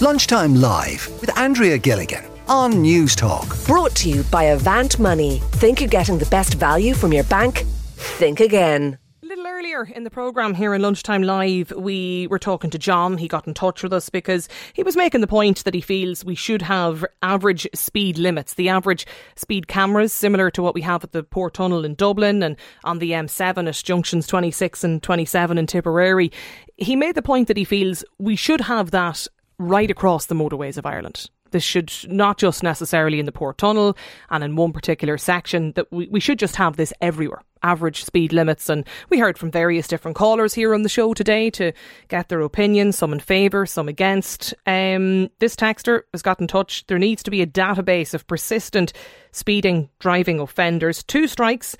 Lunchtime Live with Andrea Gilligan on Newstalk. Brought to you by Avant Money. Think you're getting the best value from your bank? Think again. A little earlier in the programme here in Lunchtime Live, we were talking to John. He got in touch with us because he was making the point that he feels we should have average speed limits, the average speed cameras, similar to what we have at the Port Tunnel in Dublin and on the M7 at junctions 26 and 27 in Tipperary. He made the point that he feels we should have that right across the motorways of Ireland. This should not just necessarily in the Port Tunnel and in one particular section, that we, we should just have this everywhere. Average speed limits. And we heard from various different callers here on the show today to get their opinion, some in favour, some against. Um, this texter has got in touch. There needs to be a database of persistent speeding driving offenders. Two strikes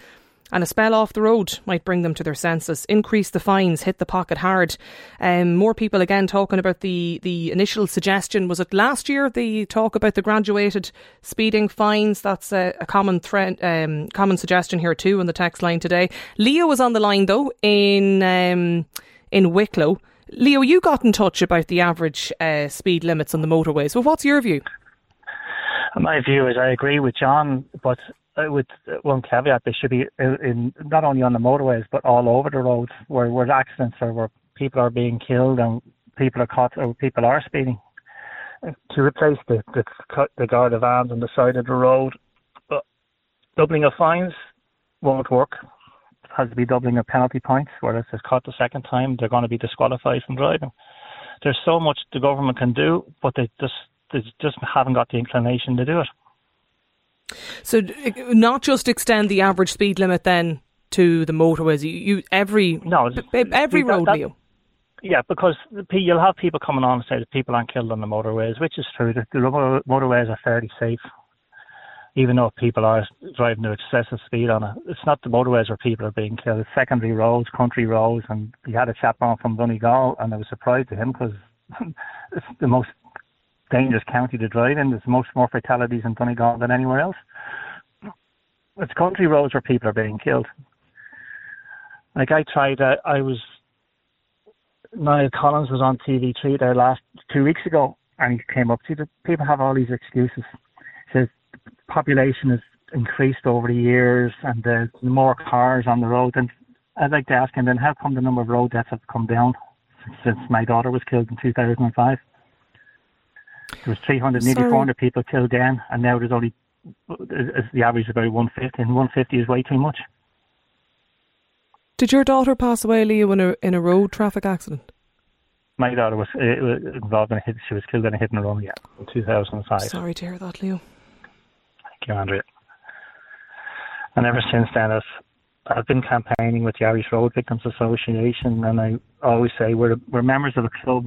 and a spell off the road might bring them to their senses. Increase the fines, hit the pocket hard. Um, more people again talking about the, the initial suggestion. Was it last year the talk about the graduated speeding fines? That's a, a common thread, um, common suggestion here too on the text line today. Leo was on the line though in um, in Wicklow. Leo, you got in touch about the average uh, speed limits on the motorways. Well, what's your view? My view is I agree with John, but Uh, with one caveat, they should be in, in, not only on the motorways but all over the roads where where accidents are, where people are being killed and people are caught or people are speeding. To replace the the, the guard of arms on the side of the road, but doubling of fines won't work. It has to be doubling of penalty points. Whereas if it's caught the second time, they're going to be disqualified from driving. There's so much the government can do, but they just they just haven't got the inclination to do it. So, not just extend the average speed limit then to the motorways. You, you every no every road, that, Leo. Yeah, because you'll have people coming on and say that people aren't killed on the motorways, which is true. The, the motorways are fairly safe, even though people are driving at excessive speed on it. It's not the motorways where people are being killed. It's secondary roads, country roads, and we had a chap on from Donegal, and I was surprised at him because it's the most dangerous county to drive in. There's most more fatalities in Donegal than anywhere else. It's country roads where people are being killed. Like I tried, uh, I was Niall Collins was on TV3 there last two weeks ago, and he came up to the people have all these excuses. He says population has increased over the years, and there's more cars on the road. And I'd like to ask him then, how come the number of road deaths have come down since my daughter was killed in 2005? There was 300, nearly 400 people killed then, and now there's only the average is about 150, and 150 is way too much. Did your daughter pass away, Leo, in a in a road traffic accident? My daughter was uh, involved in a hit. She was killed in a hit and run, yeah, in 2005. Sorry to hear that, Leo. Thank you, Andrea. And ever since then, I've, I've been campaigning with the Irish Road Victims Association, and I always say we're we're members of a club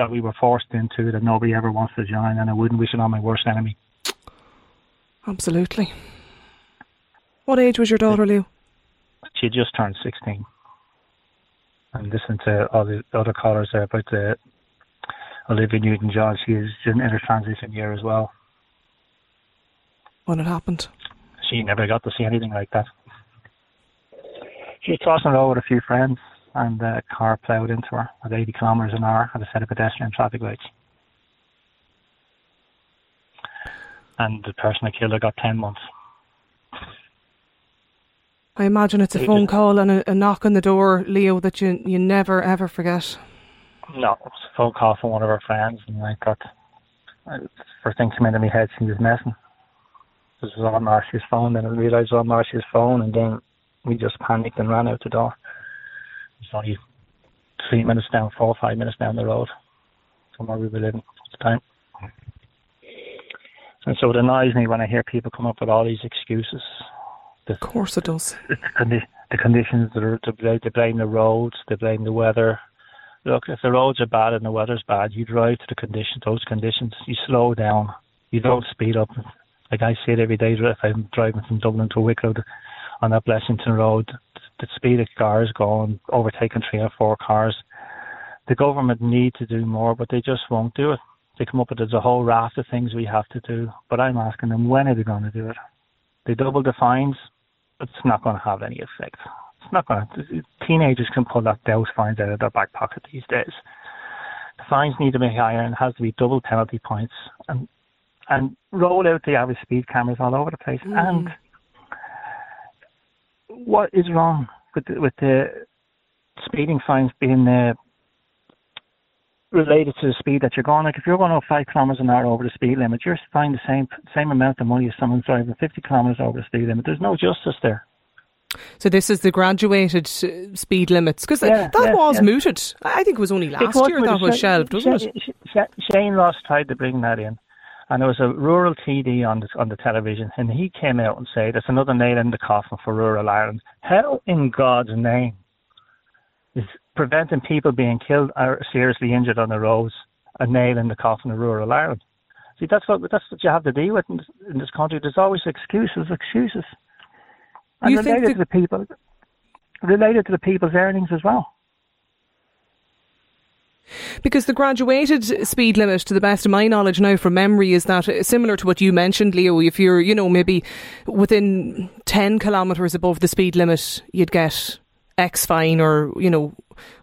that we were forced into that nobody ever wants to join, and I wouldn't wish it on my worst enemy. Absolutely. What age was your daughter, Leo? She just turned 16. And listen to all the other callers there about the Olivia Newton John. She is in her transition year as well. When it happened? She never got to see anything like that. She was crossing the road with a few friends and a car ploughed into her at 80 kilometres an hour at a set of pedestrian traffic lights. And the person that killed her got 10 months. I imagine it's a phone call and a, a, knock on the door, Leo, that you you never ever forget. No, it was a phone call from one of her friends, and I got first thing came into my head. She was messing. This was on Marcia's phone. Then I realised it was on Marcia's phone, and then we just panicked and ran out the door. It's only three minutes down, four or five minutes down the road from where we were living at the time. And so it annoys me when I hear people come up with all these excuses. The, of course it does. The, condi- the conditions, that are, to they blame the roads, they blame the weather. Look, if the roads are bad and the weather's bad, you drive to the conditions, those conditions. You slow down. You don't speed up. Like I see it every day if I'm driving from Dublin to Wicklow on that Blessington Road, the speed of cars going, overtaking three or four cars. The government need to do more, but they just won't do it. They come up with there's a whole raft of things we have to do, but I'm asking them when are they going to do it? They double the fines, but it's not going to have any effect. It's not going to. Teenagers can pull that those fines out of their back pocket these days. The fines need to be higher and has to be double penalty points and and roll out the average speed cameras all over the place. Mm. And what is wrong with the, with the speeding fines being uh, related to the speed that you're going? Like if you're going five kilometers an hour over the speed limit, you're fined the same same amount of money as someone driving 50 kilometers over the speed limit. There's no justice there. So this is the graduated uh, speed limits because yeah, that yeah, was yeah. mooted. I think it was only last was year that was shelved, wasn't it? Shane Ross tried to bring that in, and there was a rural TD on the on the television, and he came out and said, "It's another nail in the coffin for rural Ireland." How in God's name is preventing people being killed or seriously injured on the roads a nail in the coffin of rural Ireland? See, that's what that's what you have to deal with in this, in this country. There's always excuses, excuses and you related the, to the people, related to the people's earnings as well. Because the graduated speed limit, to the best of my knowledge now from memory, is that similar to what you mentioned, Leo. If you're, you know, maybe within 10 kilometres above the speed limit, you'd get X fine or, you know,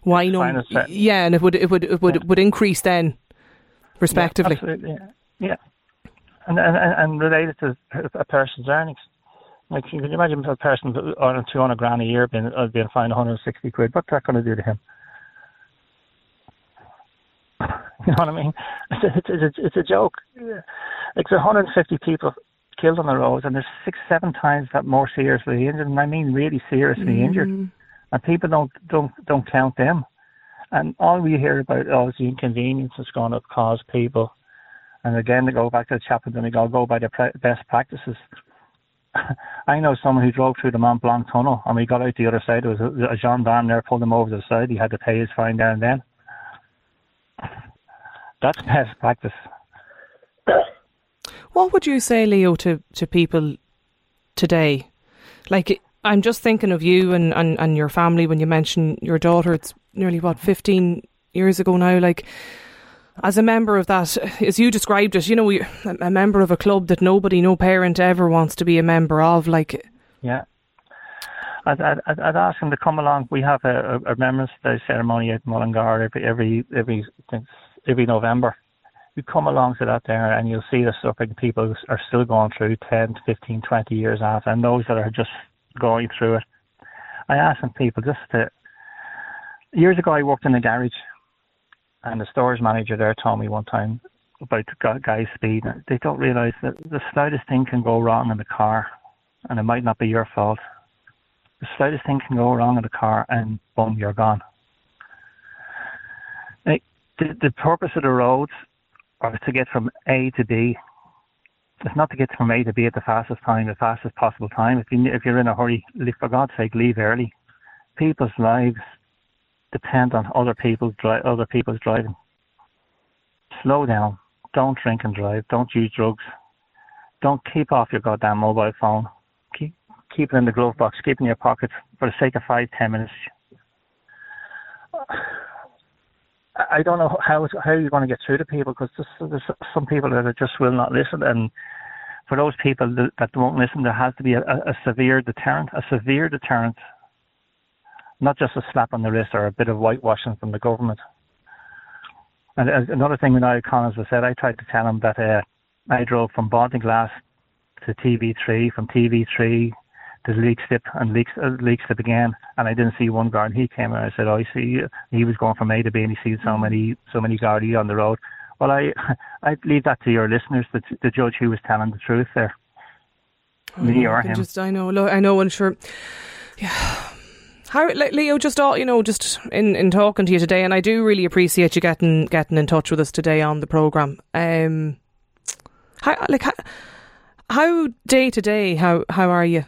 Y number. Yeah, and it would, it would, it would, yeah. would increase then, respectively. Yeah, absolutely. Yeah. And, and, and related to a person's earnings. Like, can you imagine a person on 200 grand a year being, uh, being fined 160 quid? What's that going to do to him? You know what I mean? It's a, it's a, it's a joke. Like, 150 people killed on the roads, and there's six, seven times that more seriously injured, and I mean really seriously mm. injured. And people don't don't don't count them. And all we hear about oh, is the inconvenience that's going to cause people. And again, they go back to the chapter, and they go go by the pre- best practices. I know someone who drove through the Mont Blanc tunnel, and we got out the other side. There was a, a gendarme there, pulled him over to the side. He had to pay his fine there and then. That's best practice. What would you say, Leo, to, to people today? Like, I'm just thinking of you and, and, and your family when you mention your daughter. It's nearly, what, 15 years ago now. Like, as a member of that, as you described it, you know, a member of a club that nobody, no parent ever wants to be a member of, like. Yeah. I'd, I'd, I'd ask them to come along. We have a, a Remembrance Day ceremony at Mullingar every every every every November. You come along to that there and you'll see the suffering people are still going through 10, 15, 20 years after, and those that are just going through it. I ask some people just to. Years ago, I worked in a garage and the stores manager there told me one time about guy's speed. They don't realise that the slightest thing can go wrong in the car, and it might not be your fault. The slightest thing can go wrong in the car, and boom, you're gone. The, the purpose of the roads are to get from A to B. It's not to get from A to B at the fastest time, the fastest possible time. If you if you're in a hurry, for God's sake, leave early. People's lives depend on other people's dri- other people's driving. Slow down. Don't drink and drive. Don't use drugs. Don't keep off your goddamn mobile phone. Keep keep it in the glove box. Keep it in your pocket for the sake of five ten minutes. I don't know how how you're going to get through to people because there's, some people that just will not listen, and for those people that, that won't listen, there has to be a, a severe deterrent, a severe deterrent not just a slap on the wrist or a bit of whitewashing from the government. And another thing when I Collins was said, I tried to tell him that uh, I drove from Baltinglass to TV3, from TV3 to Leixlip and Leaks, uh, Leixlip again, and I didn't see one guard. He came and I said, "Oh, I see." He was going from A to B, and he sees so many, so many Gardaí on the road. Well, I, I leave that to your listeners to, to judge who was telling the truth there. Oh, Me or him. Just, I know, I know, and sure, yeah. How, Leo, just all you know, just in, in talking to you today, and I do really appreciate you getting getting in touch with us today on the program. Um, how like how, how day to day? How how are you?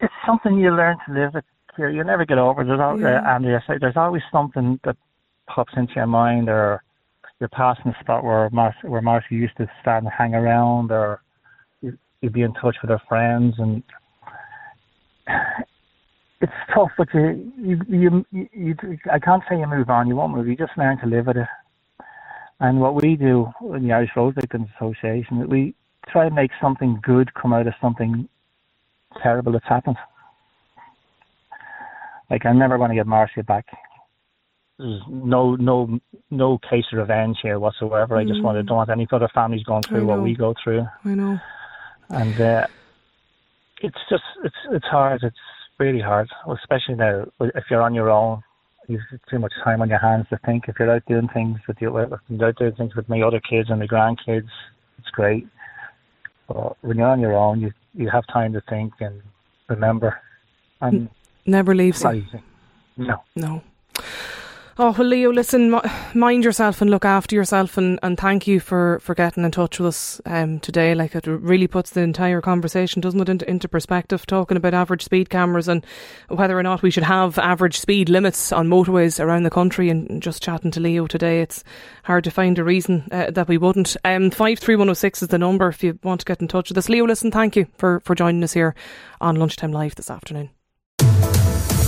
It's something you learn to live with. You never get over. There's always, yeah. uh, Andrea said, there's always something that pops into your mind, or you're passing the spot where Mar- where Marcy used to stand and hang around, or you, you'd be in touch with her friends, and it's tough, but you, you, you, you, you, I can't say you move on. You won't move. You just learn to live with it. And what we do in the Irish Road Victims Association, we try and make something good come out of something terrible that's happened. Like I'm never going to get Marcia back. there's no no no case of revenge here whatsoever. I just want to don't want any other families going through what we go through, I know. and uh, it's just it's it's hard. It's really hard, especially now if you're on your own. You've too much time on your hands to think. If you're out doing things with your, if you're out doing things with my other kids and the grandkids, it's great. But when you're on your own, you you have time to think and remember. And Never leaves you. No. No. Oh well, Leo. Listen, mind yourself and look after yourself, and, and thank you for, for getting in touch with us um, today. Like it really puts the entire conversation, doesn't it, into, into perspective? Talking about average speed cameras and whether or not we should have average speed limits on motorways around the country. And just chatting to Leo today, it's hard to find a reason uh, that we wouldn't. Um, five three one zero six is the number if you want to get in touch with us. Leo, listen, thank you for for joining us here on lunchtime live this afternoon.